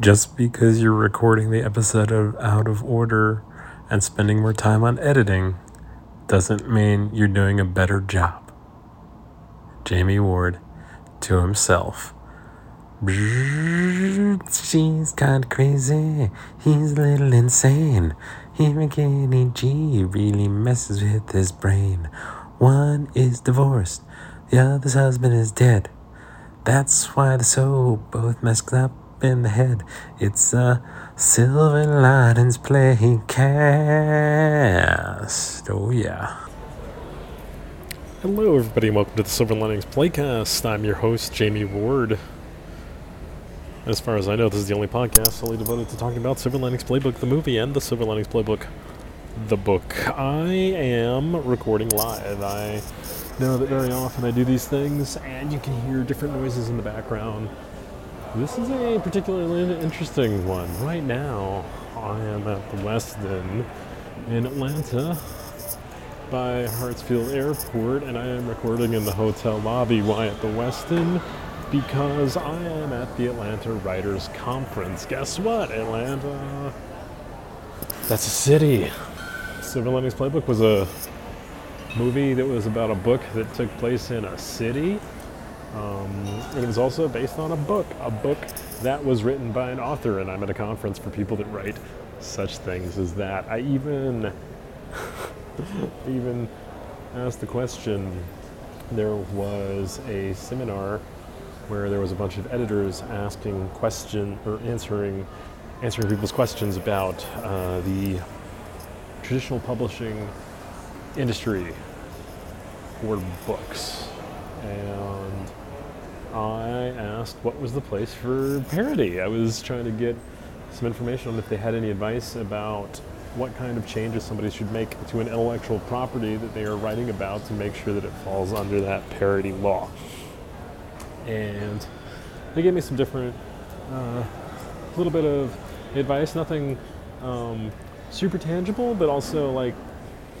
Just because you're recording the episode of out of order and spending more time on editing doesn't mean you're doing a better job. Jamie Ward to himself. She's kinda crazy. He's a little insane. Hurricane G really messes with his brain. One is divorced, the other's husband is dead. That's why they're so both messed up in the head. It's uh, a Silver Linings Playcast. Oh, yeah. Hello, everybody, and welcome to the Silver Linings Playcast. I'm your host, Jamie Ward. As far as I know, this is the only podcast solely devoted to talking about Silver Linings Playbook, the movie, and the Silver Linings Playbook, the book. I am recording live. I know that very often I do these things, and you can hear different noises in the background. This is a particularly interesting one. Right now, I am at the Westin in Atlanta by Hartsfield Airport, and I am recording in the hotel lobby. Why at the Westin? Because I am at the Atlanta Writers Conference. Guess what, Atlanta? That's a city. Silver Linings Playbook was a movie that was about a book that took place in a city. Um, it was also based on a book, a book that was written by an author. And I'm at a conference for people that write such things as that. I even even asked the question. There was a seminar where there was a bunch of editors asking question or answering answering people's questions about uh, the traditional publishing industry for books. And I asked what was the place for parody. I was trying to get some information on if they had any advice about what kind of changes somebody should make to an intellectual property that they are writing about to make sure that it falls under that parody law. And they gave me some different, a uh, little bit of advice, nothing um, super tangible, but also like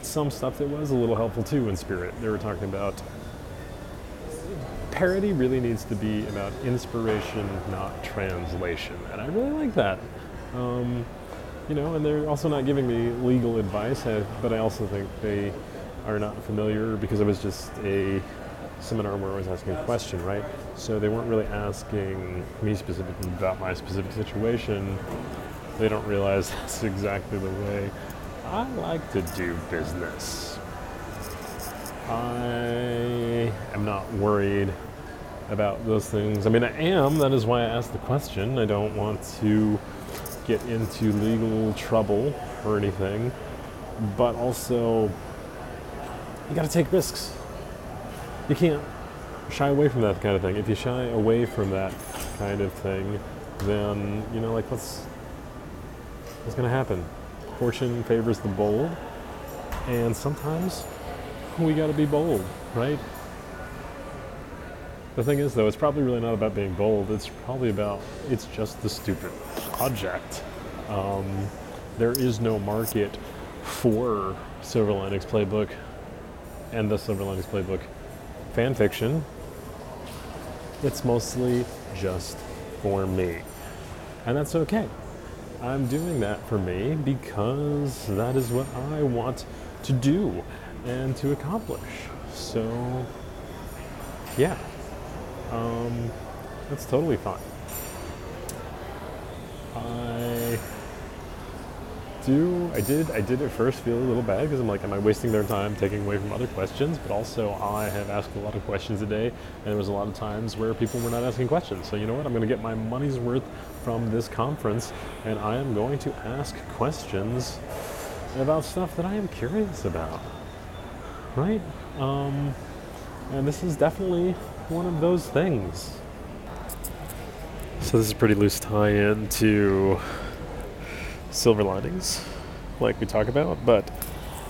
some stuff that was a little helpful too in spirit. They were talking about parody really needs to be about inspiration, not translation, and I really like that. Um, you know, and they're also not giving me legal advice, but I also think they are not familiar because it was just a seminar where I was asking a question, right? So they weren't really asking me specifically about my specific situation. They don't realize that's exactly the way I like to do business. I am not worried about those things. I mean, I am. That is why I asked the question. I don't want to get into legal trouble or anything, but also you got to take risks. You can't shy away from that kind of thing. If you shy away from that kind of thing, then you know, like what's what's going to happen? Fortune favors the bold, and sometimes we got to be bold, right? The thing is, though, it's probably really not about being bold. It's probably about it's just the stupid project. Um, there is no market for Silver Linings Playbook and the Silver Linings Playbook fan fiction. It's mostly just for me, and that's okay. I'm doing that for me because that is what I want to do and to accomplish. So, yeah, um, that's totally fine. I do, I did, I did at first feel a little bad because I'm like, am I wasting their time taking away from other questions? But also, I have asked a lot of questions today, and there was a lot of times where people were not asking questions. So you know what? I'm going to get my money's worth from this conference, and I am going to ask questions about stuff that I am curious about. Right? Um, and this is definitely one of those things. So this is a pretty loose tie-in to Silver Linings, like we talk about, but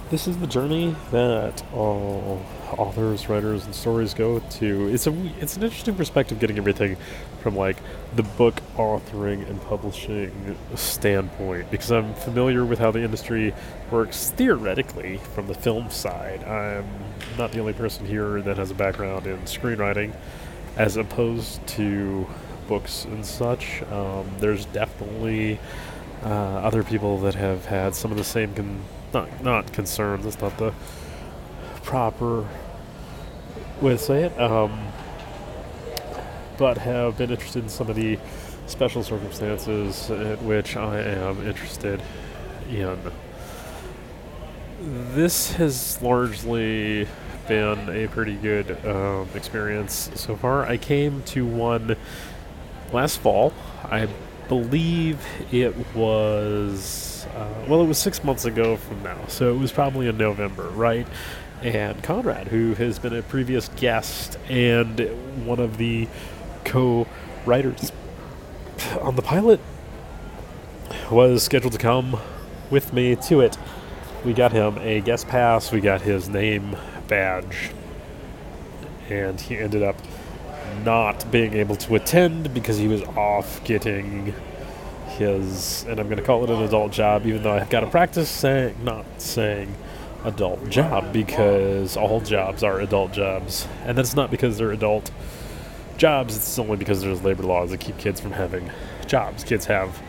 this is the journey that all authors, writers, and stories go to. It's a it's an interesting perspective getting everything from like the book authoring and publishing standpoint because I'm familiar with how the industry works theoretically from the film side. I'm not the only person here that has a background in screenwriting, as opposed to books and such. Um, there's definitely uh, other people that have had some of the same con- not not concerns. That's not the proper way to say it. Um, but have been interested in some of the special circumstances in which I am interested in. This has largely been a pretty good um, experience so far. I came to one last fall. I believe it was, uh, well, it was six months ago from now, so it was probably in November, right? And Conrad, who has been a previous guest and one of the co writers on the pilot, was scheduled to come with me to it. We got him a guest pass, we got his name badge, and he ended up not being able to attend because he was off getting his, and I'm going to call it an adult job, even though I've got to practice saying, not saying adult job because all jobs are adult jobs. And that's not because they're adult jobs, it's only because there's labor laws that keep kids from having jobs. Kids have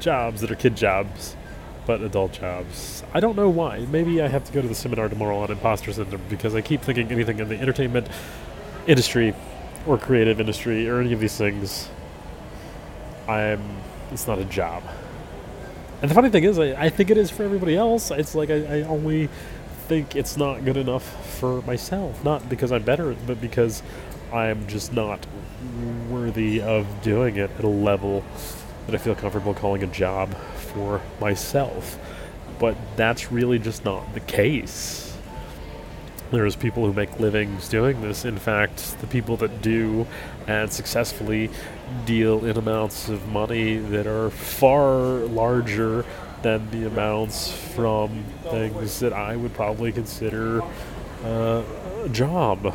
jobs that are kid jobs, but adult jobs. I don't know why. Maybe I have to go to the seminar tomorrow on imposter syndrome because I keep thinking anything in the entertainment industry or creative industry or any of these things, I'm it's not a job. And the funny thing is, I, I think it is for everybody else. It's like I, I only think it's not good enough for myself. Not because I'm better, but because I'm just not worthy of doing it at a level that I feel comfortable calling a job for myself. But that's really just not the case. There's people who make livings doing this. In fact, the people that do and successfully deal in amounts of money that are far larger than the amounts from things that I would probably consider uh, a job.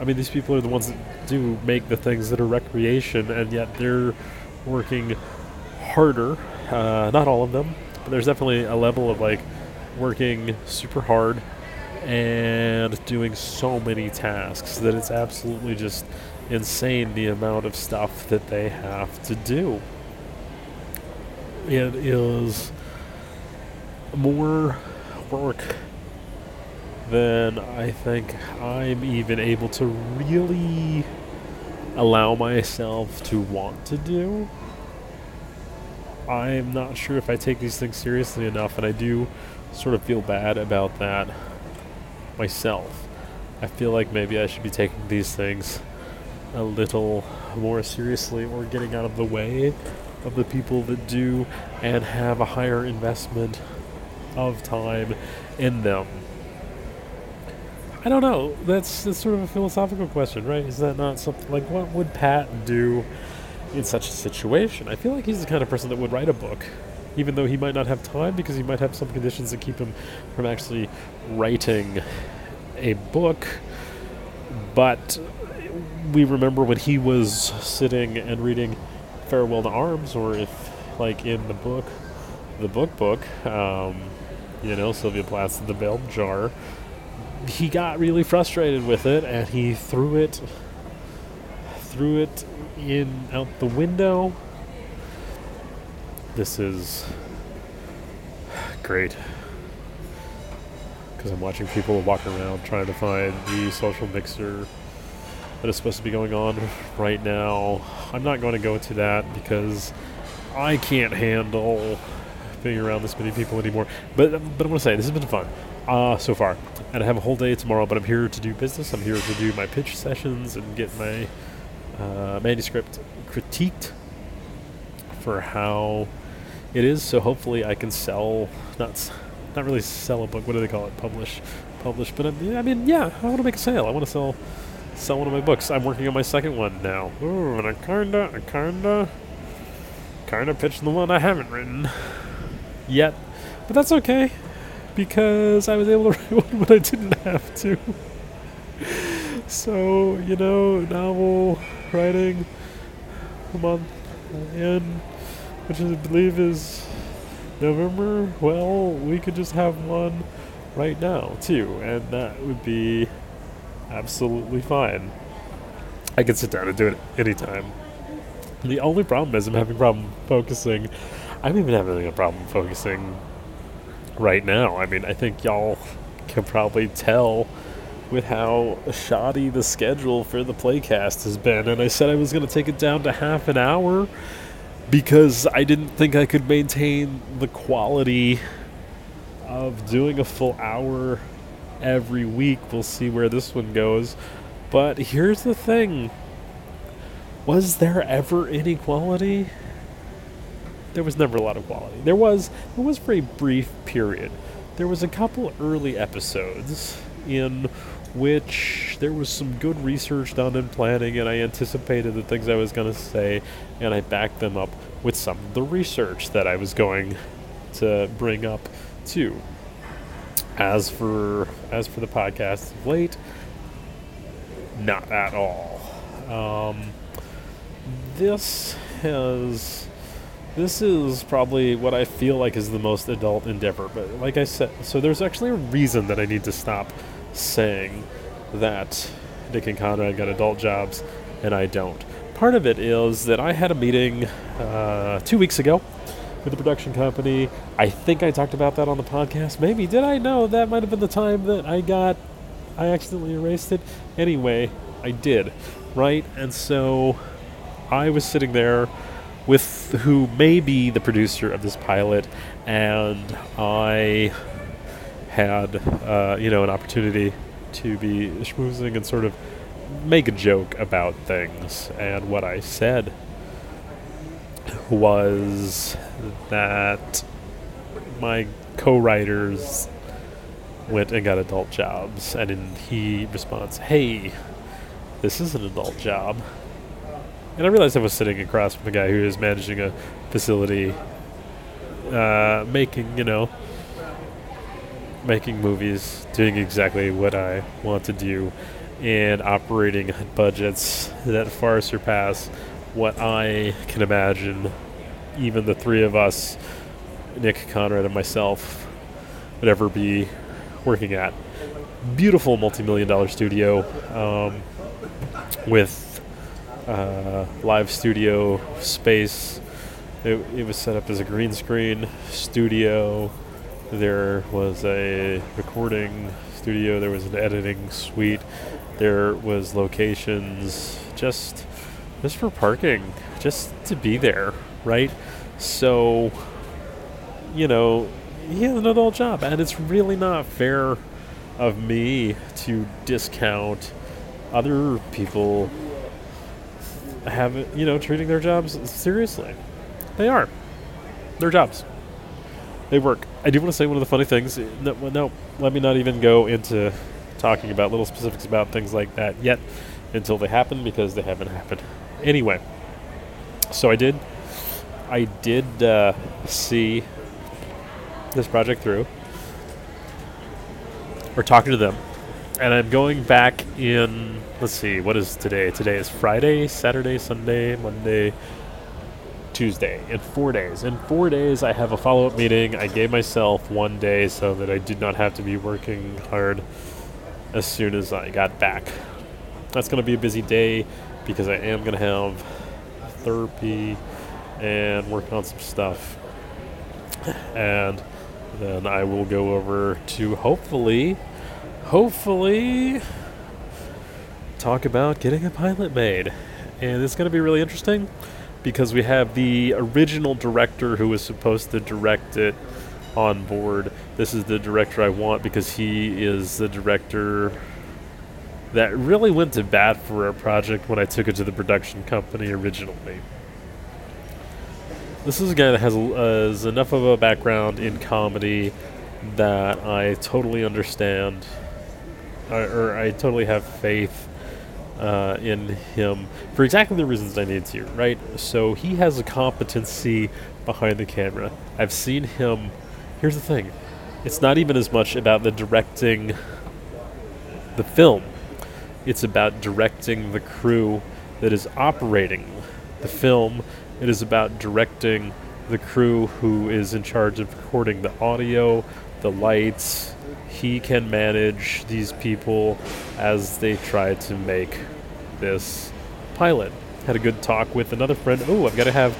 I mean, these people are the ones that do make the things that are recreation, and yet they're working harder. Uh, not all of them, but there's definitely a level of like working super hard and doing so many tasks that it's absolutely just insane the amount of stuff that they have to do. It is more work than I think I'm even able to really allow myself to want to do. I'm not sure if I take these things seriously enough, and I do sort of feel bad about that myself. I feel like maybe I should be taking these things a little more seriously or getting out of the way of the people that do and have a higher investment of time in them. I don't know. That's, that's sort of a philosophical question, right? Is that not something like what would Pat do in such a situation? I feel like he's the kind of person that would write a book even though he might not have time because he might have some conditions that keep him from actually writing a book. But we remember when he was sitting and reading Farewell to Arms, or if, like, in the book, the book book, um, you know, Sylvia Plath's The Bell Jar, he got really frustrated with it and he threw it threw it in out the window this is great because I'm watching people walk around trying to find the social mixer that is supposed to be going on right now. I'm not going to go into that because I can't handle being around this many people anymore. But but I want to say this has been fun uh, so far, and I have a whole day tomorrow. But I'm here to do business. I'm here to do my pitch sessions and get my uh, manuscript critiqued for how it is. So hopefully, I can sell not not really sell a book. What do they call it? Publish, publish. But um, I mean, I mean yeah, I want to make a sale. I want to sell sell one of my books. I'm working on my second one now. Ooh, and I kinda, I kinda, kinda pitched the one I haven't written yet. But that's okay because I was able to write one when I didn't have to. so you know, novel writing a month uh, in which I believe is November. Well, we could just have one right now, too, and that would be absolutely fine. I can sit down and do it anytime. The only problem is I'm having a problem focusing. I'm even having a problem focusing right now. I mean, I think y'all can probably tell with how shoddy the schedule for the playcast has been. And I said I was going to take it down to half an hour because I didn't think I could maintain the quality of doing a full hour every week. We'll see where this one goes. But here's the thing was there ever any quality? There was never a lot of quality. There was there was for a brief period. There was a couple early episodes in which there was some good research done in planning and I anticipated the things I was going to say and I backed them up with some of the research that I was going to bring up too. As for as for the podcast of late, not at all. Um, this has this is probably what I feel like is the most adult endeavor. But like I said, so there's actually a reason that I need to stop saying that Nick and Conrad got adult jobs and I don't. Part of it is that I had a meeting uh, two weeks ago with the production company. I think I talked about that on the podcast. Maybe did I? know that might have been the time that I got. I accidentally erased it. Anyway, I did, right? And so I was sitting there with who may be the producer of this pilot, and I had uh, you know an opportunity to be schmoozing and sort of make a joke about things. And what I said was that my co-writers went and got adult jobs, and in he responds, "Hey, this is an adult job." And I realized I was sitting across from a guy who is managing a facility, uh, making, you know, making movies, doing exactly what I want to do, and operating budgets that far surpass what I can imagine even the three of us, Nick, Conrad, and myself, would ever be working at. Beautiful multi million dollar studio um, with uh, live studio space. It, it was set up as a green screen studio. There was a recording studio. There was an editing suite. There was locations just just for parking, just to be there, right? So, you know, he has an adult job, and it's really not fair of me to discount other people have you know treating their jobs seriously. They are. Their jobs. They work. I do want to say one of the funny things. No, no, let me not even go into talking about little specifics about things like that yet until they happen because they haven't happened. Anyway, so I did. I did uh, see this project through. We're talking to them and I'm going back in. Let's see, what is today? Today is Friday, Saturday, Sunday, Monday, Tuesday. In four days. In four days, I have a follow up meeting. I gave myself one day so that I did not have to be working hard as soon as I got back. That's going to be a busy day because I am going to have therapy and work on some stuff. And then I will go over to hopefully hopefully talk about getting a pilot made. And it's going to be really interesting because we have the original director who was supposed to direct it on board. This is the director I want because he is the director that really went to bat for our project when I took it to the production company originally. This is a guy that has, uh, enough of a background in comedy that I totally understand or I totally have faith uh, in him for exactly the reasons I need to, right? So he has a competency behind the camera. I've seen him. Here's the thing it's not even as much about the directing the film, it's about directing the crew that is operating the film. It is about directing the crew who is in charge of recording the audio, the lights, he can manage these people as they try to make this pilot. Had a good talk with another friend. Oh, I've got to have,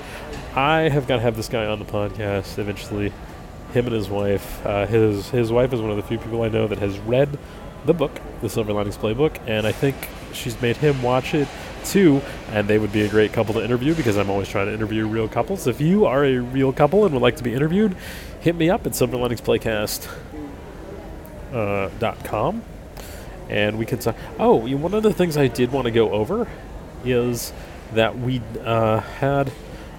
I have got to have this guy on the podcast eventually. Him and his wife. Uh, his his wife is one of the few people I know that has read the book, The Silver Linings Playbook, and I think she's made him watch it too. And they would be a great couple to interview because I'm always trying to interview real couples. If you are a real couple and would like to be interviewed, hit me up at silverliningsplaycast.com. Uh, and we can talk. Oh, one of the things I did want to go over is that we uh, had.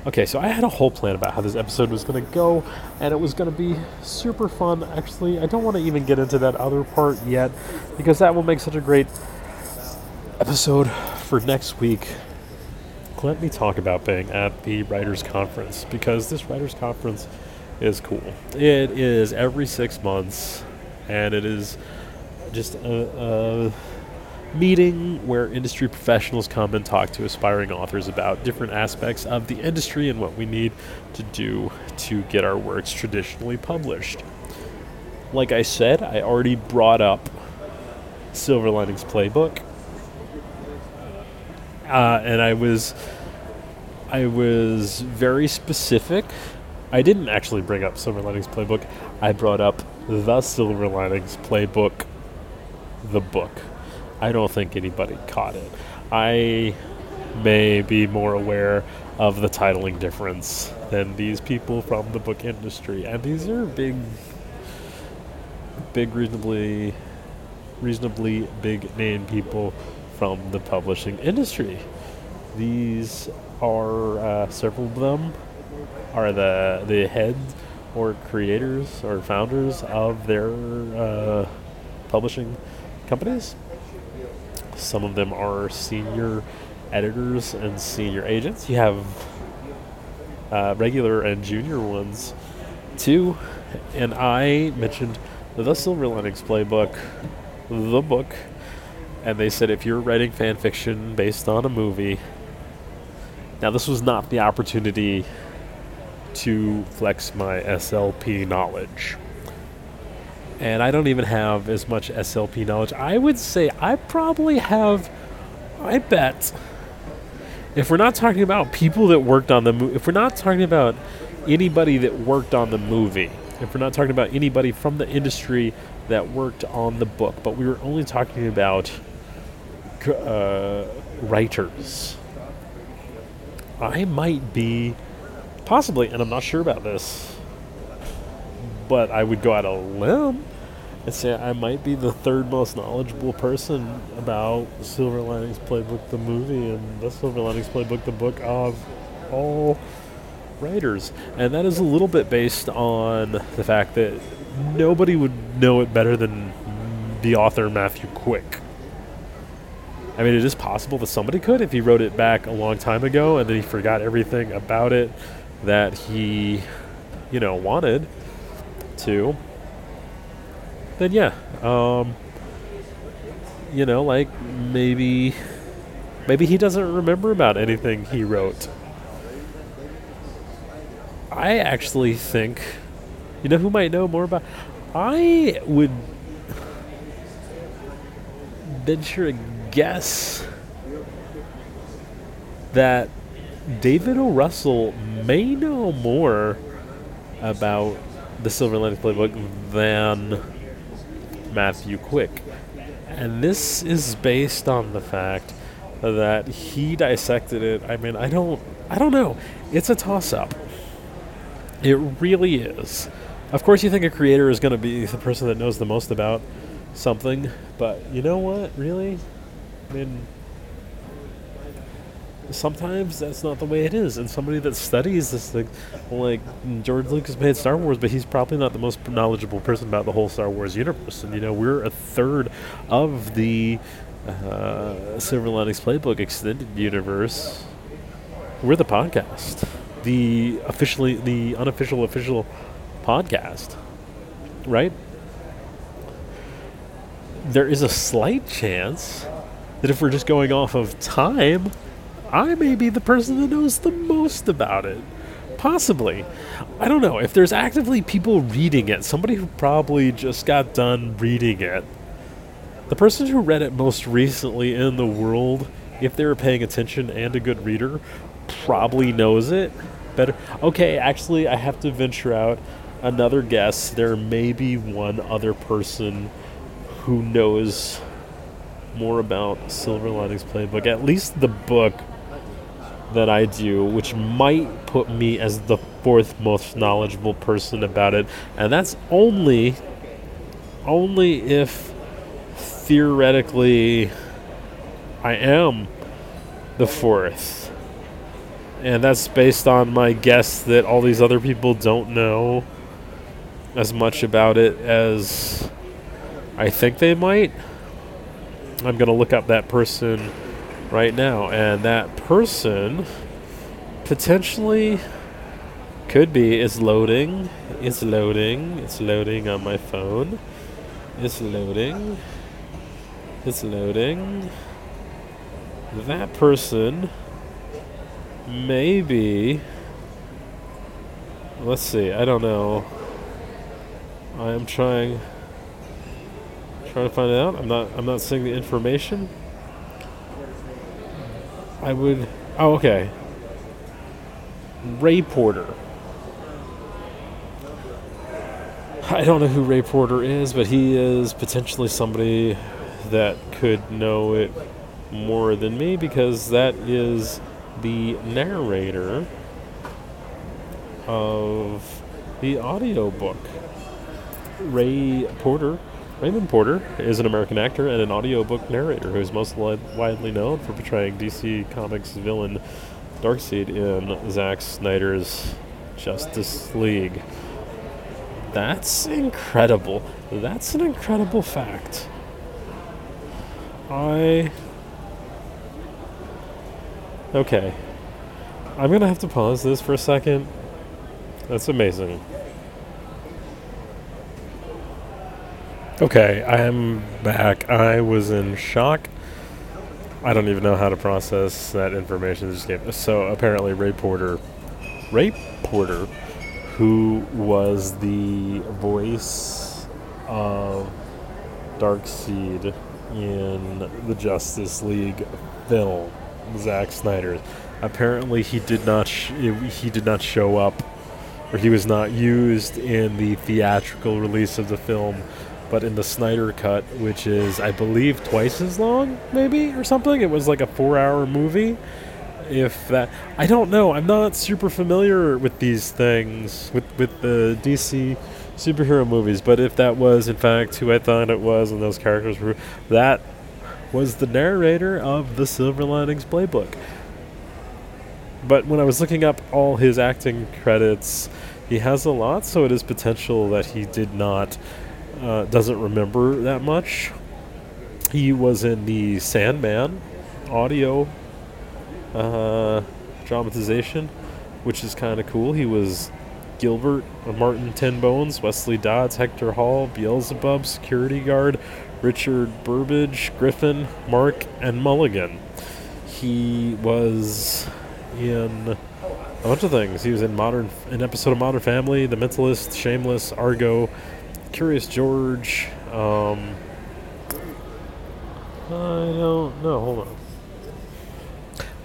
Okay, so I had a whole plan about how this episode was going to go, and it was going to be super fun. Actually, I don't want to even get into that other part yet because that will make such a great episode for next week. Let me talk about being at the Writers' Conference because this Writers' Conference is cool. It is every six months, and it is just a, a meeting where industry professionals come and talk to aspiring authors about different aspects of the industry and what we need to do to get our works traditionally published. Like I said, I already brought up Silver Linings Playbook, uh, and I was I was very specific. I didn't actually bring up Silver Linings Playbook. I brought up the Silver Linings Playbook, the book. I don't think anybody caught it. I may be more aware of the titling difference than these people from the book industry, and these are big, big, reasonably, reasonably big name people from the publishing industry. These are uh, several of them are the the heads or creators or founders of their uh, publishing companies. Some of them are senior editors and senior agents. You have uh, regular and junior ones too. And I mentioned the Silver Linings Playbook, the book, and they said if you're writing fan fiction based on a movie, now this was not the opportunity to flex my SLP knowledge and I don't even have as much SLP knowledge. I would say I probably have, I bet, if we're not talking about people that worked on the movie, if we're not talking about anybody that worked on the movie, if we're not talking about anybody from the industry that worked on the book, but we were only talking about uh, writers, I might be possibly, and I'm not sure about this but I would go out a limb and say I might be the third most knowledgeable person about Silver Linings Playbook, the movie, and the Silver Linings Playbook, the book of all writers. And that is a little bit based on the fact that nobody would know it better than the author Matthew Quick. I mean, it is possible that somebody could if he wrote it back a long time ago and then he forgot everything about it that he, you know, wanted to, then yeah, um, you know, like maybe maybe he doesn't remember about anything he wrote. I actually think, you know, who might know more about. I would venture a guess that David O. Russell may know more about the Silver Linings Playbook than Matthew Quick. And this is based on the fact that he dissected it. I mean, I don't I don't know. It's a toss up. It really is. Of course you think a creator is going to be the person that knows the most about something, but you know what? Really? I mean, sometimes that's not the way it is. And somebody that studies this thing, like George Lucas made Star Wars, but he's probably not the most knowledgeable person about the whole Star Wars universe. And you know, we're a third of the uh, Silver Linings Playbook extended universe. We're the podcast, the officially, the unofficial official podcast, right? There is a slight chance that if we're just going off of time, I may be the person that knows the most about it. Possibly. I don't know. If there's actively people reading it, somebody who probably just got done reading it, the person who read it most recently in the world if they were paying attention and a good reader, probably knows it better. Okay, actually, I have to venture out another guess. There may be one other person who knows more about Silver Linings Playbook, at least the book that I do, which might put me as the fourth most knowledgeable person about it, and that's only only if theoretically I am the fourth. And that's based on my guess that all these other people don't know as much about it as I think they might. I'm going to look up that person right now. And that person potentially could be is loading. It's loading. It's loading on my phone. It's loading. It's loading. That person maybe let's see, I don't know. I am trying trying to find out. I'm not I'm not seeing the information. I would Oh, okay. Ray Porter. I don't know who Ray Porter is, but he is potentially somebody that could know it more than me because that is the narrator of the audiobook. Ray Porter, Raymond Porter, is an American actor and an audiobook narrator who is most li- widely known for portraying DC Comics villain Darkseid in Zack Snyder's Justice League. That's incredible. That's an incredible fact. I. Okay. I'm gonna have to pause this for a second. That's amazing. Okay, I am back. I was in shock. I don't even know how to process that information. Just gave so apparently Ray Porter, Ray Porter, who was the voice of Darkseid in the Justice League film, Zack Snyder. Apparently, he did not sh- he did not show up, or he was not used in the theatrical release of the film, but in the Snyder cut, which is I believe twice as long, maybe or something. It was like a four-hour movie. If that, I don't know. I'm not super familiar with these things with with the DC superhero movies, but if that was in fact who I thought it was and those characters were, that was the narrator of the Silver Linings Playbook. But when I was looking up all his acting credits, he has a lot, so it is potential that he did not, uh, doesn't remember that much. He was in the Sandman audio uh, dramatization, which is kind of cool. He was Gilbert, Martin Tenbones, Wesley Dodds, Hector Hall, Beelzebub, Security Guard, Richard Burbage, Griffin, Mark, and Mulligan. He was in a bunch of things. He was in modern, an episode of Modern Family, The Mentalist, Shameless, Argo, Curious George. Um, I don't know. Hold on.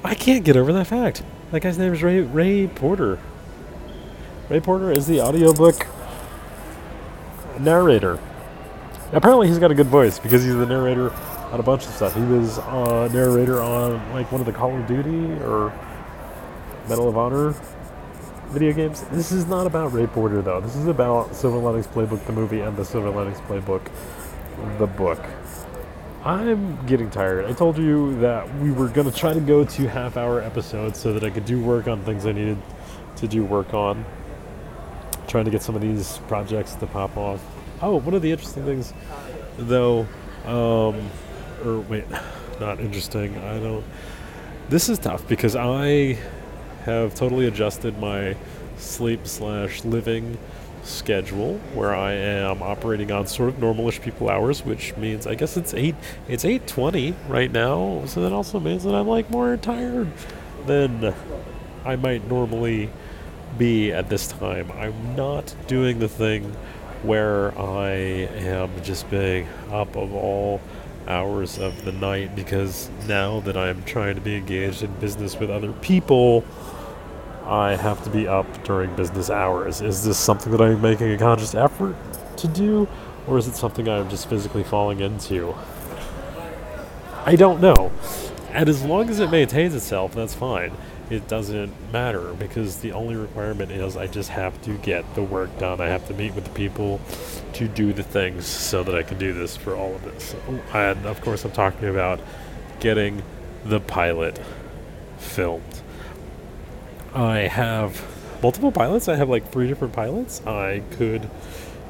I can't get over that fact. That guy's name is Ray Ray Porter. Ray Porter is the audiobook narrator. Apparently, he's got a good voice because he's the narrator on a bunch of stuff. He was a narrator on like one of the Call of Duty or Medal of Honor video games. This is not about Ray Porter though. This is about Silver Linings Playbook the movie and the Silver Linings Playbook the book. I'm getting tired. I told you that we were going to try to go to half hour episodes so that I could do work on things I needed to do work on. Trying to get some of these projects to pop off. Oh, one of the interesting things, though, um, or wait, not interesting. I don't. This is tough because I have totally adjusted my sleep slash living schedule where I am operating on sort of normalish people hours, which means I guess it's eight it's eight twenty right now. So that also means that I'm like more tired than I might normally be at this time. I'm not doing the thing where I am just being up of all hours of the night because now that I'm trying to be engaged in business with other people, I have to be up during business hours. Is this something that I'm making a conscious effort to do, or is it something I'm just physically falling into? I don't know. And as long as it maintains itself, that's fine. It doesn't matter because the only requirement is I just have to get the work done. I have to meet with the people to do the things so that I can do this for all of this. And of course, I'm talking about getting the pilot filmed. I have multiple pilots. I have like three different pilots I could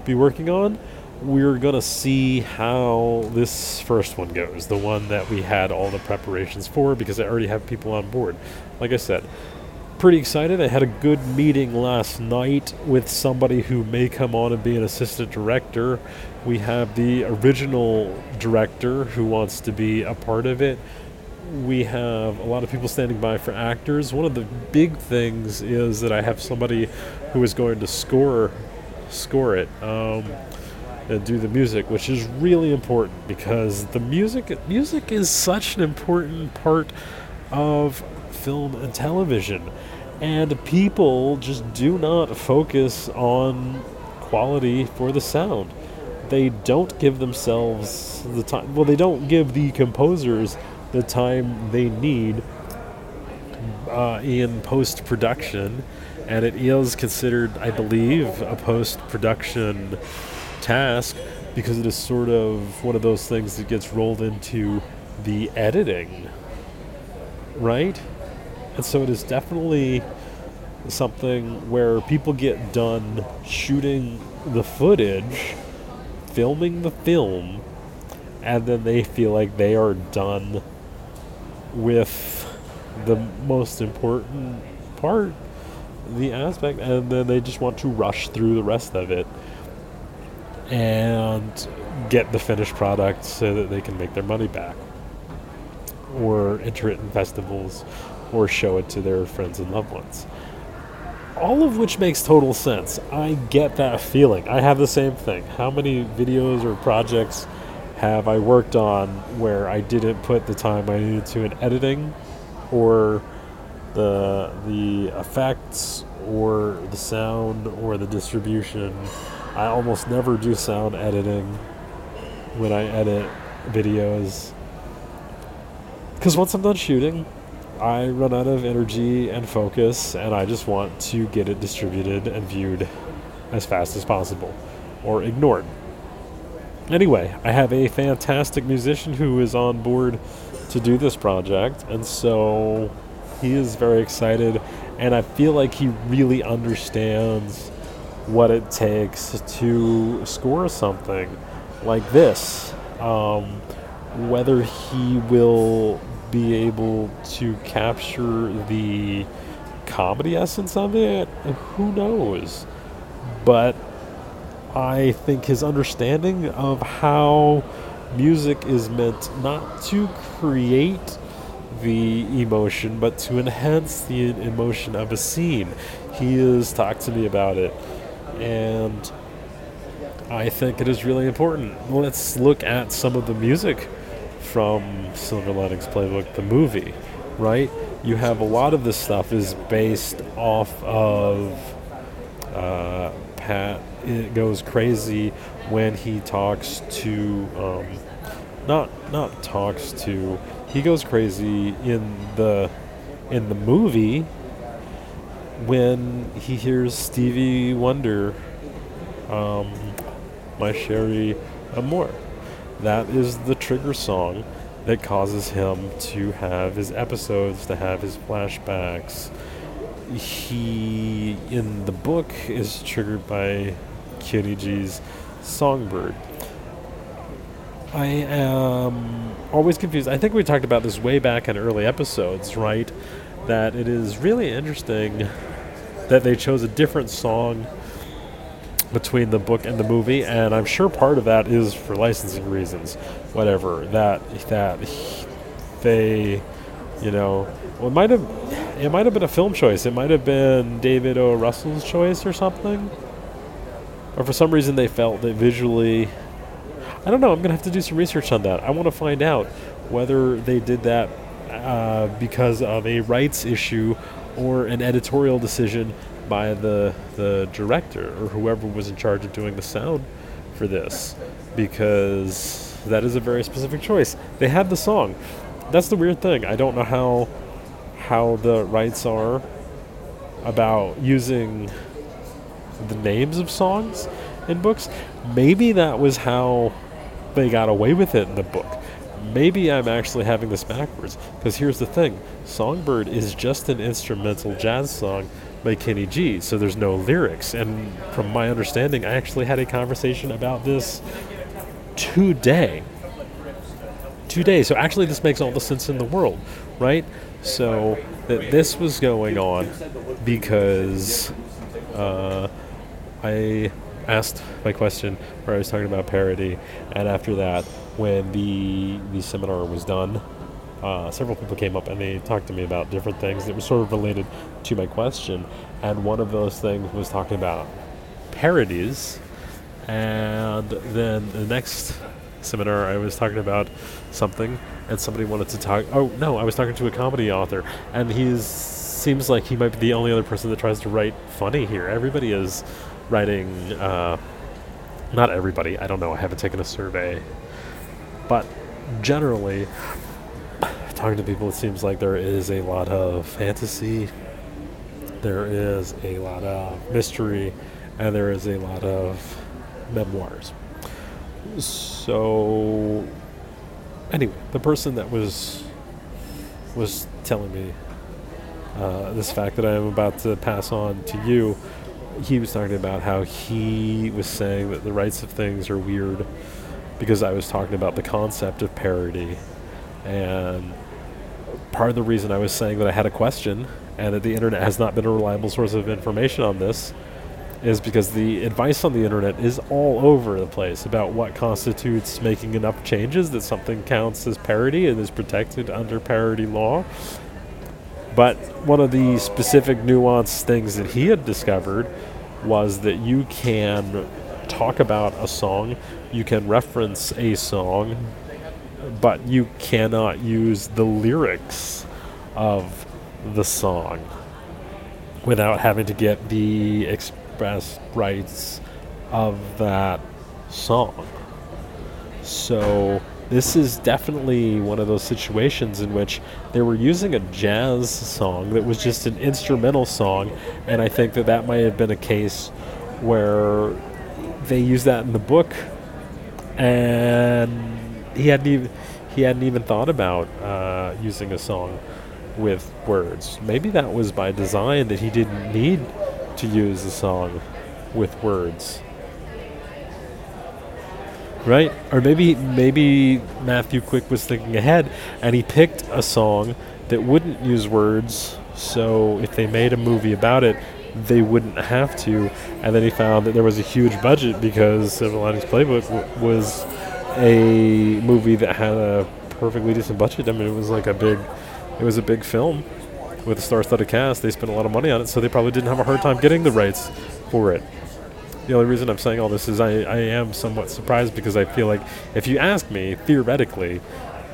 be working on. We're going to see how this first one goes, the one that we had all the preparations for, because I already have people on board. Like I said, pretty excited. I had a good meeting last night with somebody who may come on and be an assistant director. We have the original director who wants to be a part of it. We have a lot of people standing by for actors. One of the big things is that I have somebody who is going to score score it. Um, and do the music, which is really important because the music music is such an important part of film and television. And people just do not focus on quality for the sound. They don't give themselves the time. Well, they don't give the composers the time they need uh, in post production. And it is considered, I believe, a post production task because it is sort of one of those things that gets rolled into the editing, right? And so it is definitely something where people get done shooting the footage, filming the film, and then they feel like they are done with the most important part, the aspect, and then they just want to rush through the rest of it and get the finished product so that they can make their money back or enter it in festivals or show it to their friends and loved ones. All of which makes total sense. I get that feeling. I have the same thing. How many videos or projects have I worked on where I didn't put the time I needed to in editing or the the effects or the sound or the distribution I almost never do sound editing when I edit videos. Because once I'm done shooting, I run out of energy and focus, and I just want to get it distributed and viewed as fast as possible or ignored. Anyway, I have a fantastic musician who is on board to do this project, and so he is very excited, and I feel like he really understands what it takes to score something like this. Um, whether he will be able to capture the comedy essence of it, who knows? But I think his understanding of how music is meant not to create the emotion, but to enhance the emotion of a scene. He has talked to me about it and I think it is really important. Let's look at some of the music from Silver Linings Playbook, the movie, right? You have a lot of this stuff is based off of uh, Pat. It goes crazy when he talks to, um, not not talks to. He goes crazy in the in the movie when he hears Stevie Wonder, um, My Cherie Amour. That is the trigger song that causes him to have his episodes, to have his flashbacks. He, in the book, is triggered by Kenny G's Songbird. I am always confused. I think we talked about this way back in early episodes, right? that it is really interesting that they chose a different song between the book and the movie, and I'm sure part of that is for licensing reasons. Whatever that that they, you know, well, it might have it might have been a film choice. It might have been David O. Russell's choice or something, or for some reason they felt that visually. I don't know. I'm gonna have to do some research on that. I want to find out whether they did that uh, because of a rights issue or an editorial decision by the the director or whoever was in charge of doing the sound for this, because that is a very specific choice. They had the song. That's the weird thing. I don't know how how the rights are about using the names of songs in books. Maybe that was how they got away with it in the book. Maybe I'm actually having this backwards. Because here's the thing Songbird is just an instrumental jazz song by Kenny G, so there's no lyrics. And from my understanding, I actually had a conversation about this today. Today. So actually, this makes all the sense in the world, right? So that this was going on because uh, I asked my question where I was talking about parody, and after that, when the the seminar was done, uh, several people came up and they talked to me about different things that were sort of related to my question, and one of those things was talking about parodies, and then the next seminar I was talking about something, and somebody wanted to talk. Oh no, I was talking to a comedy author, and he's seems like he might be the only other person that tries to write funny here. Everybody is writing. Uh, not everybody. I don't know. I haven't taken a survey, but generally, talking to people, it seems like there is a lot of fantasy. There is a lot of mystery, and there is a lot of memoirs. So, anyway, the person that was was telling me uh, this fact that I am about to pass on to you, he was talking about how he was saying that the rights of things are weird because I was talking about the concept of parody. And part of the reason I was saying that I had a question and that the internet has not been a reliable source of information on this is because the advice on the internet is all over the place about what constitutes making enough changes that something counts as parody and is protected under parody law. But one of the specific nuanced things that he had discovered was that you can talk about a song, you can reference a song, but you cannot use the lyrics of the song without having to get the express rights of that song. So this is definitely one of those situations in which they were using a jazz song that was just an instrumental song, and I think that that might have been a case where they used that in the book, and he hadn't even he hadn't even thought about uh, using a song with words. Maybe that was by design that he didn't need to use a song with words right? Or maybe maybe Matthew Quick was thinking ahead and he picked a song that wouldn't use words. So if they made a movie about it, they wouldn't have to. And then he found that there was a huge budget because Silver Linings Playbook w- was a movie that had a perfectly decent budget. I mean, it was like a big, it was a big film with a star-studded cast. They spent a lot of money on it, so they probably didn't have a hard time getting the rights for it the only reason I'm saying all this is I, I am somewhat surprised because I feel like if you ask me, theoretically,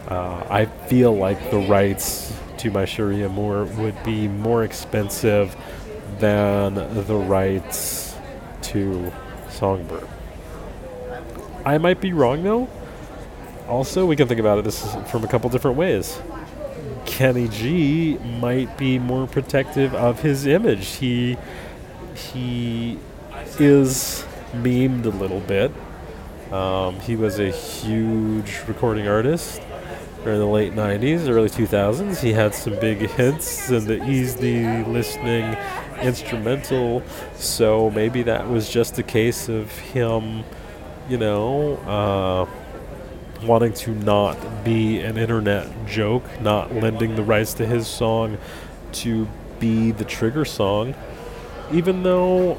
uh, I feel like the rights to My Cherie Amour would be more expensive than the rights to Songbird. I might be wrong though. Also, we can think about it this from a couple different ways. Kenny G might be more protective of his image. He he is memed a little bit. Um, he was a huge recording artist during the late 90s, early 2000s. He had some big hits in the easy listening instrumental, so maybe that was just a case of him, you know, uh, wanting to not be an internet joke, not lending the rights to his song to be the trigger song, even though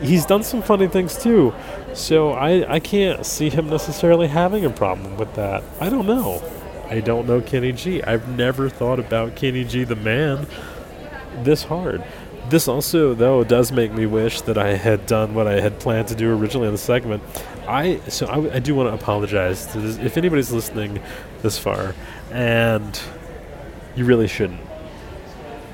he's done some funny things too. So I, I can't see him necessarily having a problem with that. I don't know. I don't know Kenny G. I've never thought about Kenny G the man this hard. This also, though, does make me wish that I had done what I had planned to do originally on the segment. I so I, I do want to apologize to this, if anybody's listening this far, and you really shouldn't.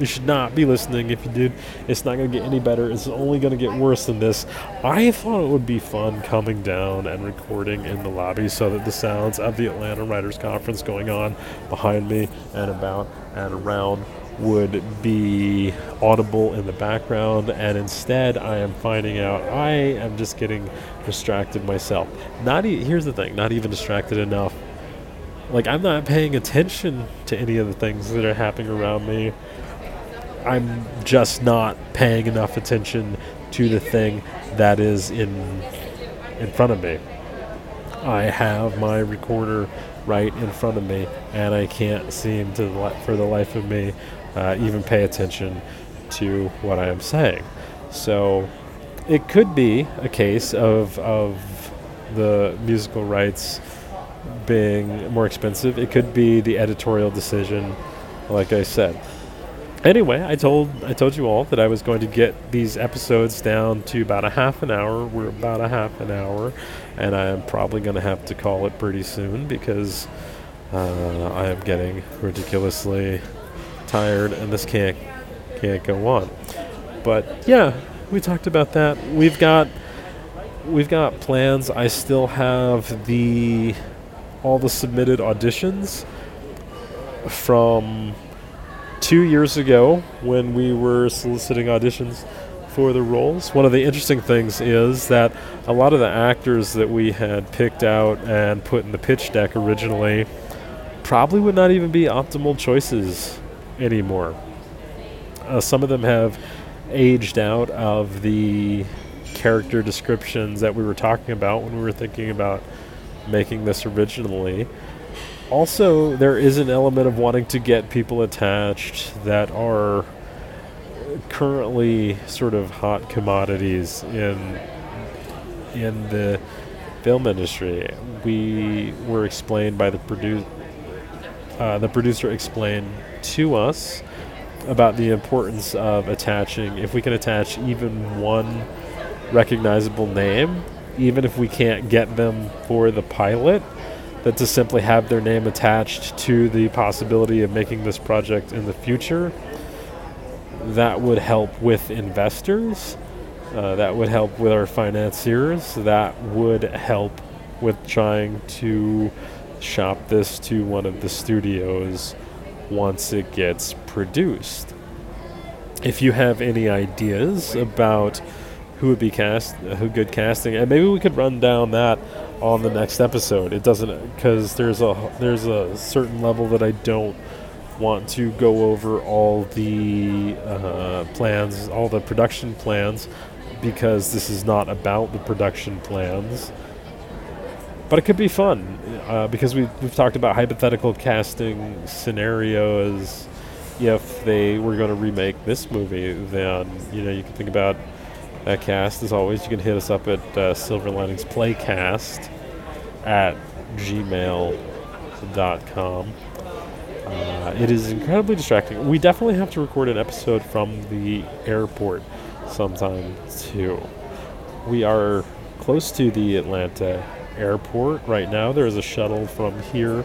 You should not be listening. If you did, it's not going to get any better. It's only going to get worse than this. I thought it would be fun coming down and recording in the lobby so that the sounds of the Atlanta Writers Conference going on behind me and about and around would be audible in the background, and instead, I am finding out I am just getting distracted myself. Not e- here's the thing, not even distracted enough. Like I'm not paying attention to any of the things that are happening around me. I'm just not paying enough attention to the thing that is in in front of me. I have my recorder right in front of me, and I can't seem to, for the life of me, uh, even pay attention to what I am saying. So it could be a case of, of the musical rights being more expensive. It could be the editorial decision, like I said. Anyway, I told I told you all that I was going to get these episodes down to about a half an hour. We're about a half an hour, and I am probably going to have to call it pretty soon because uh, I am getting ridiculously tired, and this can't can't go on. But yeah, we talked about that. We've got we've got plans. I still have the all the submitted auditions from two years ago when we were soliciting auditions for the roles. One of the interesting things is that a lot of the actors that we had picked out and put in the pitch deck originally probably would not even be optimal choices anymore. Uh, some of them have aged out of the character descriptions that we were talking about when we were thinking about making this originally. Also, there is an element of wanting to get people attached that are currently sort of hot commodities in in the film industry. We were explained by the producer. Uh, the producer explained to us about the importance of attaching, if we can attach even one recognizable name, even if we can't get them for the pilot, that to simply have their name attached to the possibility of making this project in the future, that would help with investors, uh, that would help with our financiers, that would help with trying to shop this to one of the studios once it gets produced. If you have any ideas about who would be cast, who good casting, and maybe we could run down that on the next episode. It doesn't because there's a there's a certain level that I don't want to go over all the uh, plans, all the production plans, because this is not about the production plans. But it could be fun uh, because we, we've talked about hypothetical casting scenarios. If they were going to remake this movie, then you know you can think about that cast. As always, you can hit us up at uh, Silver Linings Playcast at gmail.com. Uh, it is incredibly distracting. We definitely have to record an episode from the airport sometime too. We are close to the Atlanta airport right now. There is a shuttle from here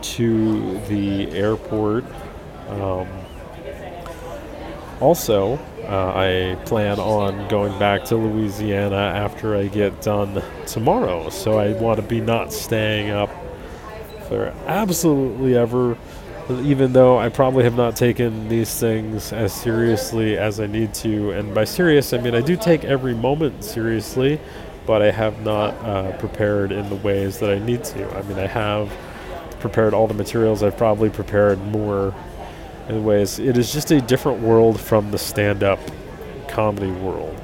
to the airport. Um, also, uh, I plan on going back to Louisiana after I get done tomorrow. So I want to be not staying up for absolutely ever, even though I probably have not taken these things as seriously as I need to. And by serious, I mean I do take every moment seriously but I have not uh, prepared in the ways that I need to. I mean, I have prepared all the materials. I've probably prepared more in ways. It is just a different world from the stand-up comedy world.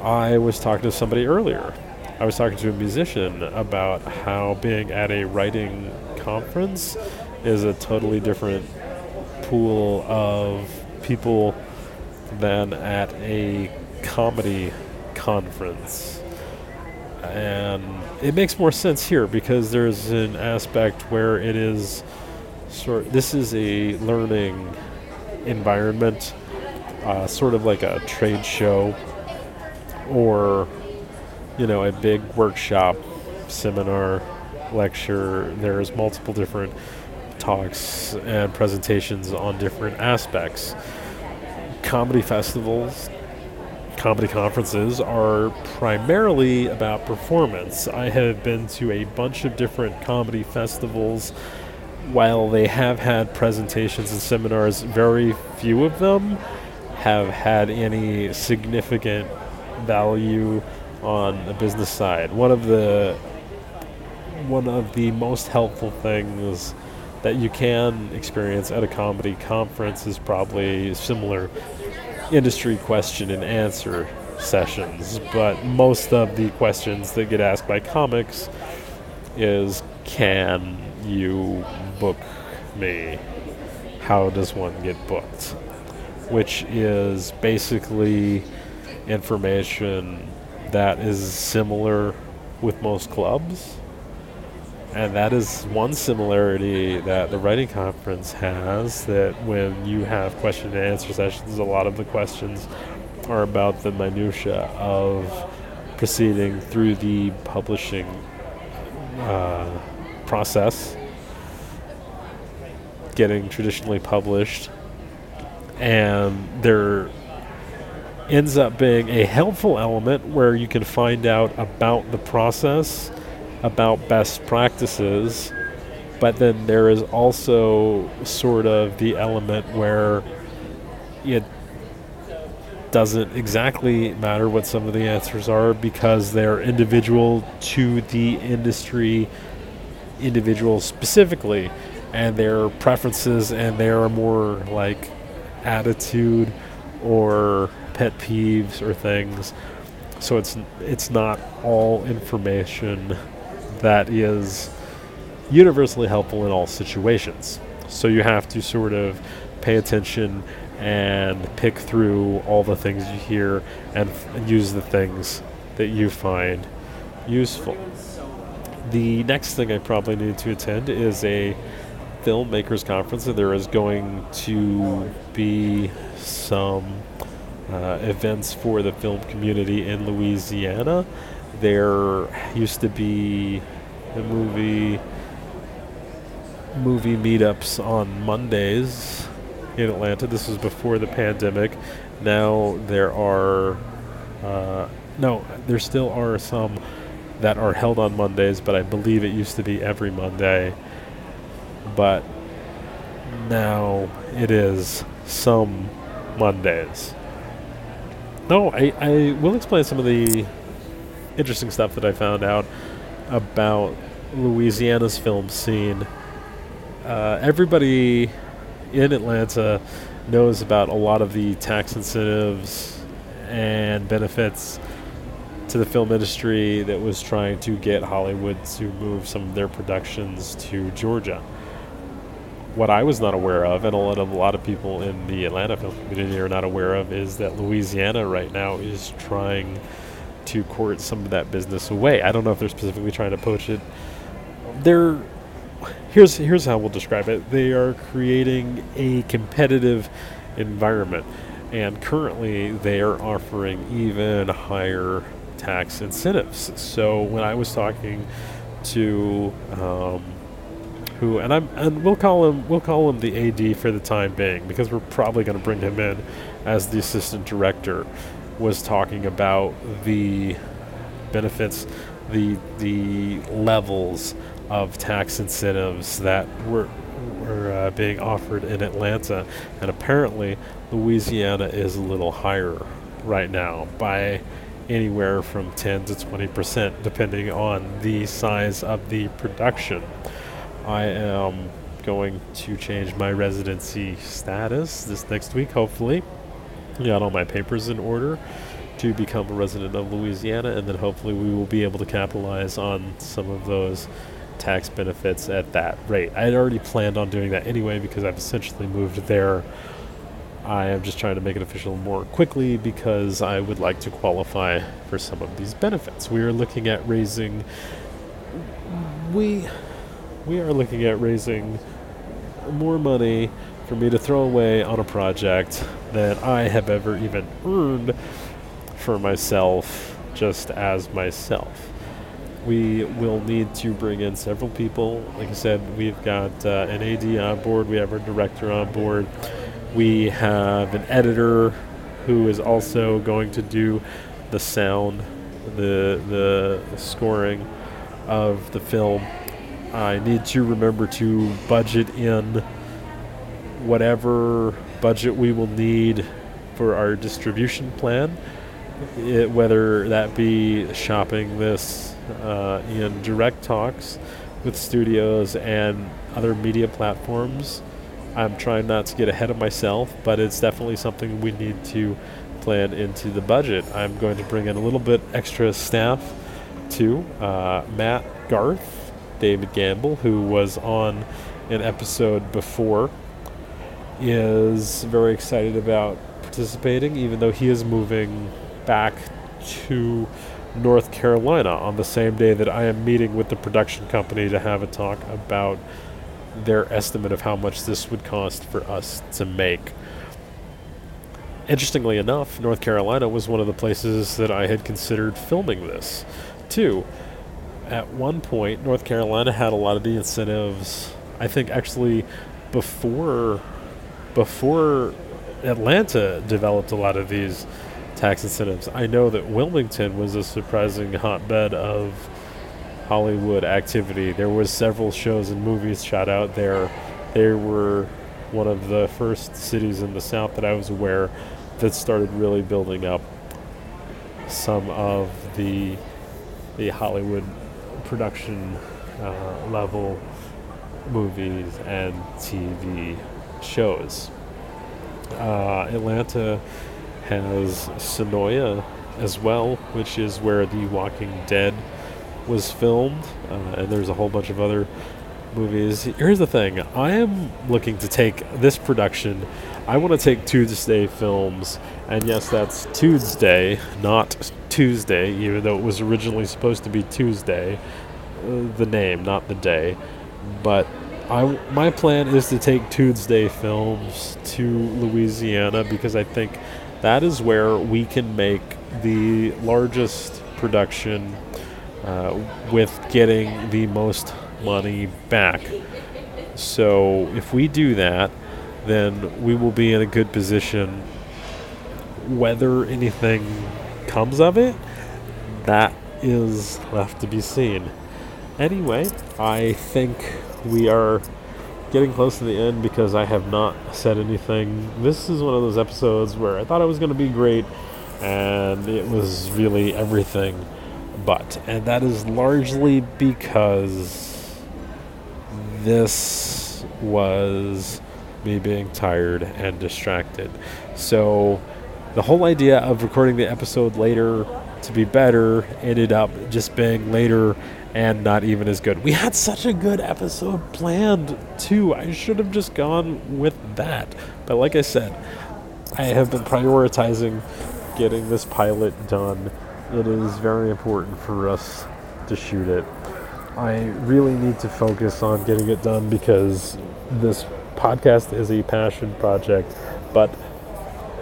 I was talking to somebody earlier. I was talking to a musician about how being at a writing conference is a totally different pool of people than at a comedy conference and it makes more sense here because there's an aspect where it is sort this is a learning environment uh, sort of like a trade show or you know a big workshop seminar lecture. There's multiple different talks and presentations on different aspects. Comedy festivals comedy conferences are primarily about performance. I have been to a bunch of different comedy festivals while they have had presentations and seminars very few of them have had any significant value on the business side. One of the one of the most helpful things that you can experience at a comedy conference is probably similar industry question and answer sessions, but most of the questions that get asked by comics is can you book me? How does one get booked? which is basically information that is similar with most clubs. And that is one similarity that the writing conference has that when you have question and answer sessions, a lot of the questions are about the minutia of proceeding through the publishing uh, process, getting traditionally published, and there ends up being a helpful element where you can find out about the process, about best practices, but then there is also sort of the element where it doesn't exactly matter what some of the answers are because they're individual to the industry individual specifically and their preferences and their more like attitude or pet peeves or things. So it's it's not all information that is universally helpful in all situations. So you have to sort of pay attention and pick through all the things you hear and, f- use the things that you find useful. The next thing I probably need to attend is a filmmakers conference, and there is going to be some uh, events for the film community in Louisiana. There used to be the movie movie meetups on Mondays in Atlanta. This was before the pandemic. Now there are uh, no, there still are some that are held on Mondays, but I believe it used to be every Monday but now it is some Mondays. No, I, I will explain some of the interesting stuff that I found out about Louisiana's film scene. Uh, everybody in Atlanta knows about a lot of the tax incentives and benefits to the film industry that was trying to get Hollywood to move some of their productions to Georgia what I was not aware of, and a lot of a lot of people in the Atlanta film community are not aware of, is that Louisiana right now is trying to court some of that business away. I don't know if they're specifically trying to poach it. They're here's here's how we'll describe it. They are creating a competitive environment, and currently they are offering even higher tax incentives. So when I was talking to um, who and I'm and we'll call him we'll call him the AD for the time being because we're probably going to bring him in as the assistant director was talking about the benefits the the levels of tax incentives that were were uh, being offered in Atlanta. And apparently Louisiana is a little higher right now by anywhere from 10 to 20 percent depending on the size of the production I am going to change my residency status this next week, hopefully. Got all my papers in order to become a resident of Louisiana, and then hopefully we will be able to capitalize on some of those tax benefits at that rate. I had already planned on doing that anyway because I've essentially moved there. I am just trying to make it official more quickly because I would like to qualify for some of these benefits. We are looking at raising. We we are looking at raising more money for me to throw away on a project that I have ever even earned for myself just as myself. We will need to bring in several people. Like I said, we've got uh, an AD on board, we have our director on board, we have an editor who is also going to do the sound, the the scoring of the film. I need to remember to budget in whatever budget we will need for our distribution plan, it, whether that be shopping this uh, in direct talks with studios and other media platforms. I'm trying not to get ahead of myself, but it's definitely something we need to plan into the budget. I'm going to bring in a little bit extra staff too. Uh, Matt Garth, David Gamble, who was on an episode before, is very excited about participating, even though he is moving back to North Carolina on the same day that I am meeting with the production company to have a talk about their estimate of how much this would cost for us to make. Interestingly enough, North Carolina was one of the places that I had considered filming this, too. At one point, North Carolina had a lot of the incentives. I think actually before before Atlanta developed a lot of these tax incentives. I know that Wilmington was a surprising hotbed of Hollywood activity. There was several shows and movies shot out there. They were one of the first cities in the South that I was aware that started really building up some of the the Hollywood production uh, level movies and TV shows. Uh, Atlanta has Senoia as well, which is where The Walking Dead was filmed, uh, and there's a whole bunch of other movies. Here's the thing I am looking to take this production, I want to take Tuesday films, and yes, that's Tuesday, not Tuesday, even though it was originally supposed to be Tuesday, uh, the name, not the day. But I, my plan is to take Tuesday films to Louisiana because I think that is where we can make the largest production uh, with getting the most money back. So if we do that, then we will be in a good position. Whether anything comes of it, that is left to be seen. Anyway, I think we are getting close to the end because I have not said anything. This is one of those episodes where I thought it was going to be great, and it was really everything but. And that is largely because this was me being tired and distracted. So the whole idea of recording the episode later to be better ended up just being later and not even as good. We had such a good episode planned, too. I should have just gone with that. But like I said, I have been prioritizing getting this pilot done. It is very important for us to shoot it. I really need to focus on getting it done because this podcast is a passion project, but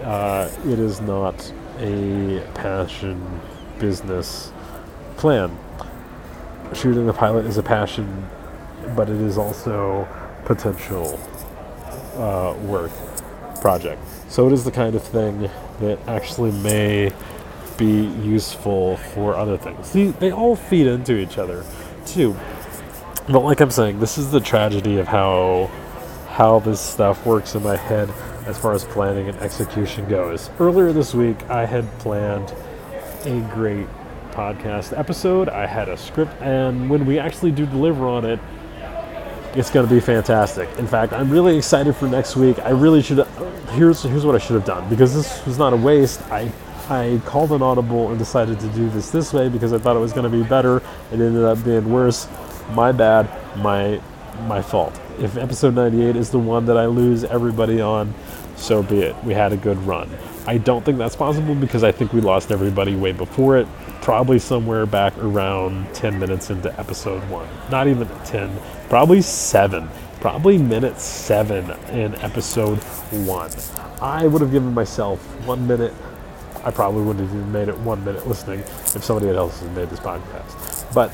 uh, it is not a passion business plan shooting the pilot is a passion, but it is also potential uh, work project. So it is the kind of thing that actually may be useful for other things. See, they all feed into each other, too. But like I'm saying, this is the tragedy of how how this stuff works in my head as far as planning and execution goes. Earlier this week, I had planned a great podcast episode. I had a script, and when we actually do deliver on it, it's going to be fantastic. In fact, I'm really excited for next week. I really should. Uh, here's here's what I should have done because this was not a waste. I I called an audible and decided to do this this way because I thought it was going to be better. It ended up being worse. My bad. My my fault. If episode 98 is the one that I lose everybody on, so be it. We had a good run. I don't think that's possible because I think we lost everybody way before it probably somewhere back around 10 minutes into episode one. Not even 10, probably seven. probably minute seven in episode one. I would have given myself one minute. I probably wouldn't have even made it one minute listening if somebody else had made this podcast. But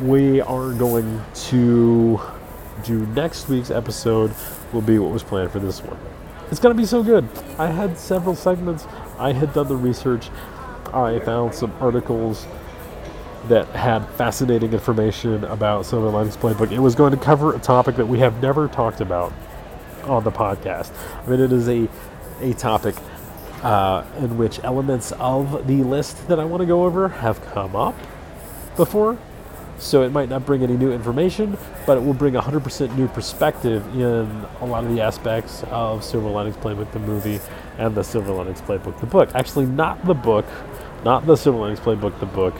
we are going to do next week's episode will be what was planned for this one. It's going to be so good. I had several segments. I had done the research. I found some articles that had fascinating information about Silver Linings Playbook. It was going to cover a topic that we have never talked about on the podcast. I mean, it is a a topic uh, in which elements of the list that I want to go over have come up before. So it might not bring any new information, but it will bring 100% new perspective in a lot of the aspects of Silver Linings Playbook, the movie, and the Silver Linings Playbook, the book. Actually, not the book, not the Silver Linings Playbook, the book.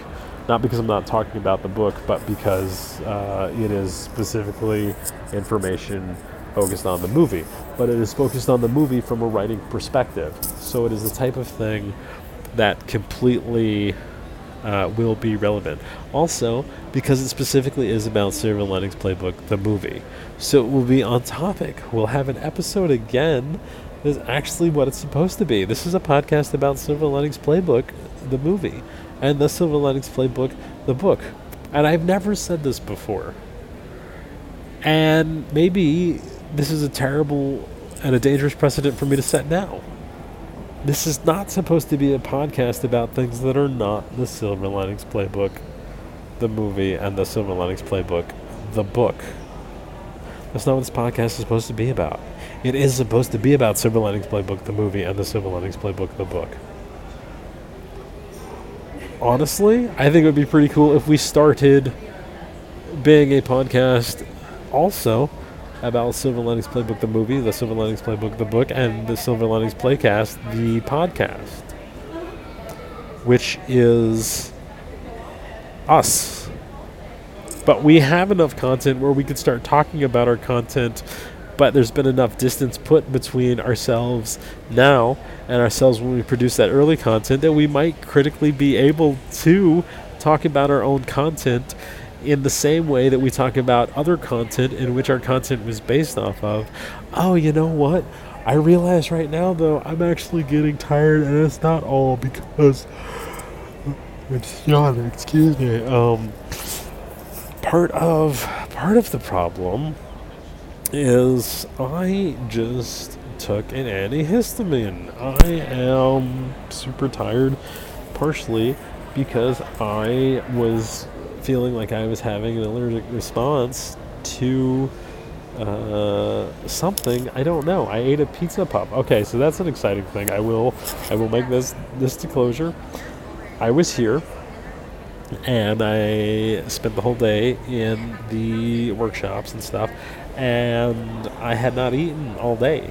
Not because I'm not talking about the book, but because uh, it is specifically information focused on the movie. But it is focused on the movie from a writing perspective. So it is the type of thing that completely uh, will be relevant. Also, because it specifically is about Silver Linings Playbook, the movie. So it will be on topic. We'll have an episode again This is actually what it's supposed to be. This is a podcast about Silver Linings Playbook, the movie, and the Silver Linings Playbook, the book. And I've never said this before. And maybe this is a terrible and a dangerous precedent for me to set now. This is not supposed to be a podcast about things that are not the Silver Linings Playbook, the movie, and the Silver Linings Playbook, the book. That's not what this podcast is supposed to be about. It is supposed to be about Silver Linings Playbook, the movie, and the Silver Linings Playbook, the book. Honestly, I think it would be pretty cool if we started being a podcast also about Silver Linings Playbook, the movie, the Silver Linings Playbook, the book, and the Silver Linings Playcast, the podcast, which is us. But we have enough content where we could start talking about our content, but there's been enough distance put between ourselves now and ourselves when we produce that early content that we might critically be able to talk about our own content in the same way that we talk about other content in which our content was based off of. Oh, you know what? I realize right now, though, I'm actually getting tired, and it's not all because it's yawning. Excuse me. Um, part of part of the problem is I just took an antihistamine. I am super tired, partially because I was feeling like I was having an allergic response to uh, something. I don't know. I ate a pizza puff. Okay, so that's an exciting thing. I will, I will make this this disclosure. I was here, and I spent the whole day in the workshops and stuff, and I had not eaten all day.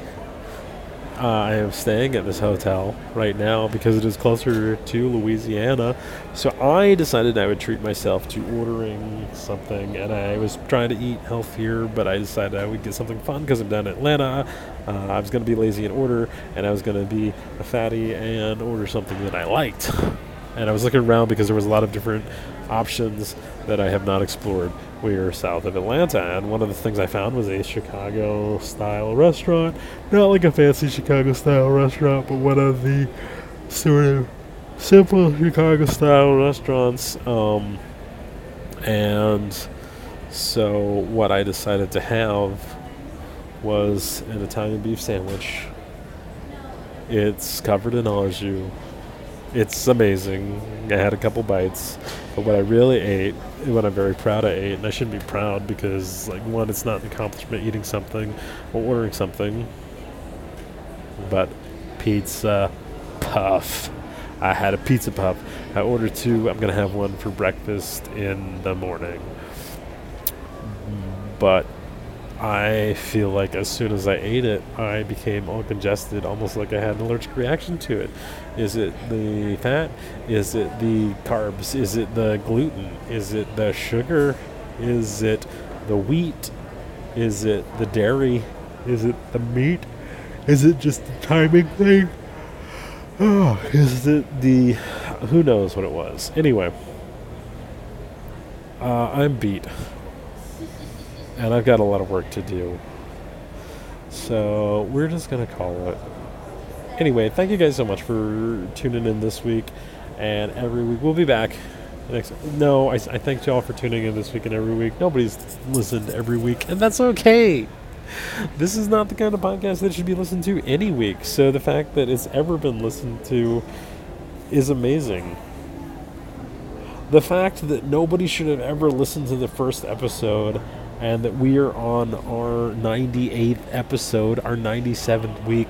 Uh, I am staying at this hotel right now because it is closer to Louisiana. So I decided I would treat myself to ordering something, and I was trying to eat healthier, but I decided I would get something fun because I'm down in Atlanta. Uh, I was going to be lazy and order, and I was going to be a fatty and order something that I liked. And I was looking around because there was a lot of different options that I have not explored. We are south of Atlanta, and one of the things I found was a Chicago style restaurant. Not like a fancy Chicago style restaurant, but one of the sort of simple Chicago style restaurants. Um, and so, what I decided to have was an Italian beef sandwich. It's covered in au jus it's amazing. I had a couple bites, but what I really ate, what I'm very proud I ate, and I shouldn't be proud because, like, one, it's not an accomplishment eating something or ordering something, but pizza puff. I had a pizza puff. I ordered two. I'm gonna have one for breakfast in the morning, but I feel like as soon as I ate it, I became all congested, almost like I had an allergic reaction to it. Is it the fat? Is it the carbs? Is it the gluten? Is it the sugar? Is it the wheat? Is it the dairy? Is it the meat? Is it just the timing thing? Oh, is it the. Who knows what it was? Anyway, uh, I'm beat and I've got a lot of work to do. So we're just gonna call it. Anyway, thank you guys so much for tuning in this week, and every week we'll be back. Next, no, I, I thank y'all for tuning in this week and every week. Nobody's listened every week, and that's okay. This is not the kind of podcast that should be listened to any week. So the fact that it's ever been listened to is amazing. The fact that nobody should have ever listened to the first episode and that we are on our 98th episode, our 97th week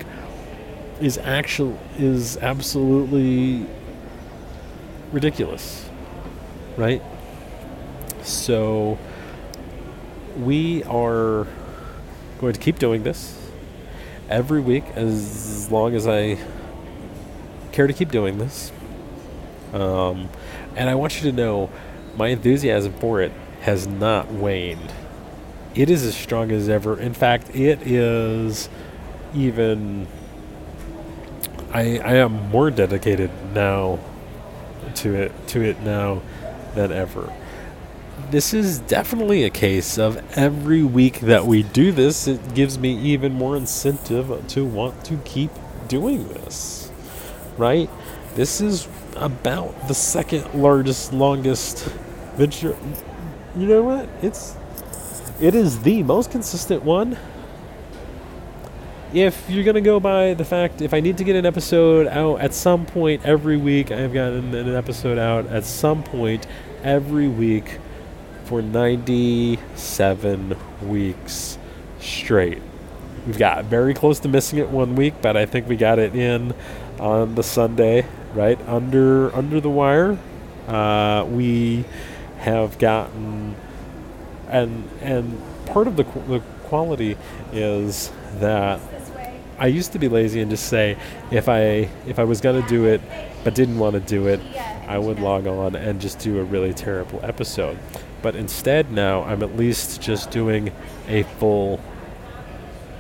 is actual is absolutely ridiculous. Right? So we are going to keep doing this every week as long as I care to keep doing this. Um, and I want you to know my enthusiasm for it has not waned. It is as strong as ever. In fact, it is even. I, I am more dedicated now to it to it now than ever this is definitely a case of every week that we do this, it gives me even more incentive to want to keep doing this. Right? This is about the second largest, longest venture. You know what? It's it is the most consistent one. If you're gonna go by the fact, if I need to get an episode out at some point every week, I've gotten an episode out at some point every week for 97 weeks straight. We've got very close to missing it one week, but I think we got it in on the Sunday, right under under the wire. Uh, we have gotten, and and part of the qu- the quality is that I used to be lazy and just say if I if I was gonna do it but didn't want to do it, I would log on and just do a really terrible episode. But instead now I'm at least just doing a full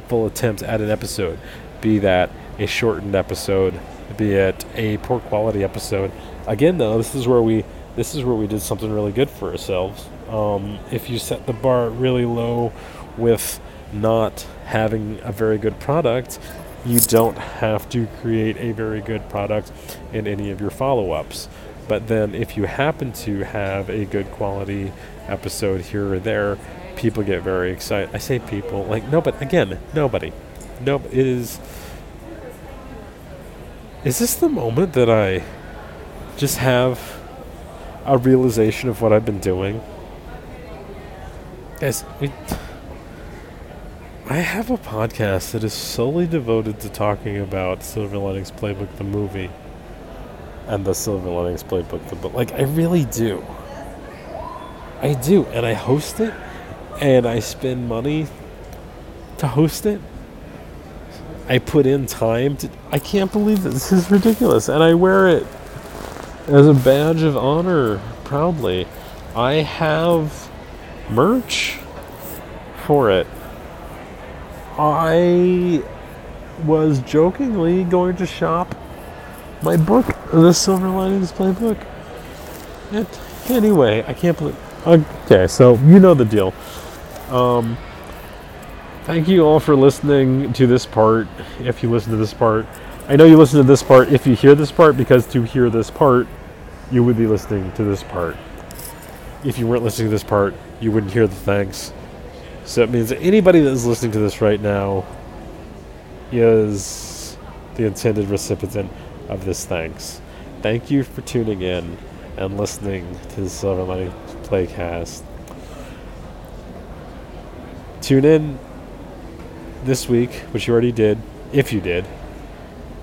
full attempt at an episode. Be that a shortened episode, be it a poor quality episode. Again though, this is where we this is where we did something really good for ourselves. Um, if you set the bar really low with not having a very good product, you don't have to create a very good product in any of your follow ups. But then, if you happen to have a good quality episode here or there, people get very excited. I say people, like, no, but again, nobody. No, it is. Is this the moment that I just have a realization of what I've been doing? Guys, we. I have a podcast that is solely devoted to talking about Silver Linings Playbook, the movie and the Silver Linings Playbook. the book. like, I really do. I do, and I host it, and I spend money to host it. I put in time to. I can't believe this is ridiculous, and I wear it as a badge of honor proudly. I have merch for it. I was jokingly going to shop my book, The Silver Linings Playbook. It, anyway, I can't believe. Okay, so you know the deal. Um, thank you all for listening to this part. If you listen to this part, I know you listen to this part if you hear this part, because to hear this part, you would be listening to this part. If you weren't listening to this part, you wouldn't hear the thanks. So it means that anybody that is listening to this right now is the intended recipient of this thanks. Thank you for tuning in and listening to the Silver Lining Playcast. Tune in this week, which you already did, if you did,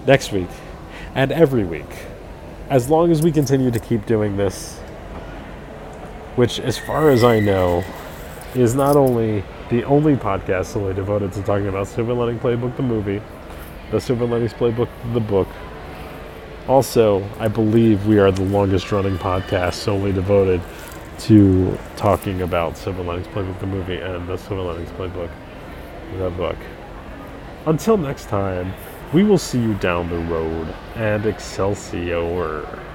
next week, and every week. As long as we continue to keep doing this, which, as far as I know, is not only the only podcast solely devoted to talking about Silver Lining Playbook, the movie, the Silver Linings Playbook, the book, also, I believe we are the longest running podcast solely devoted to talking about Silver Linings Playbook, the movie, and the Silver Linings Playbook, the book. Until next time, we will see you down the road, and Excelsior.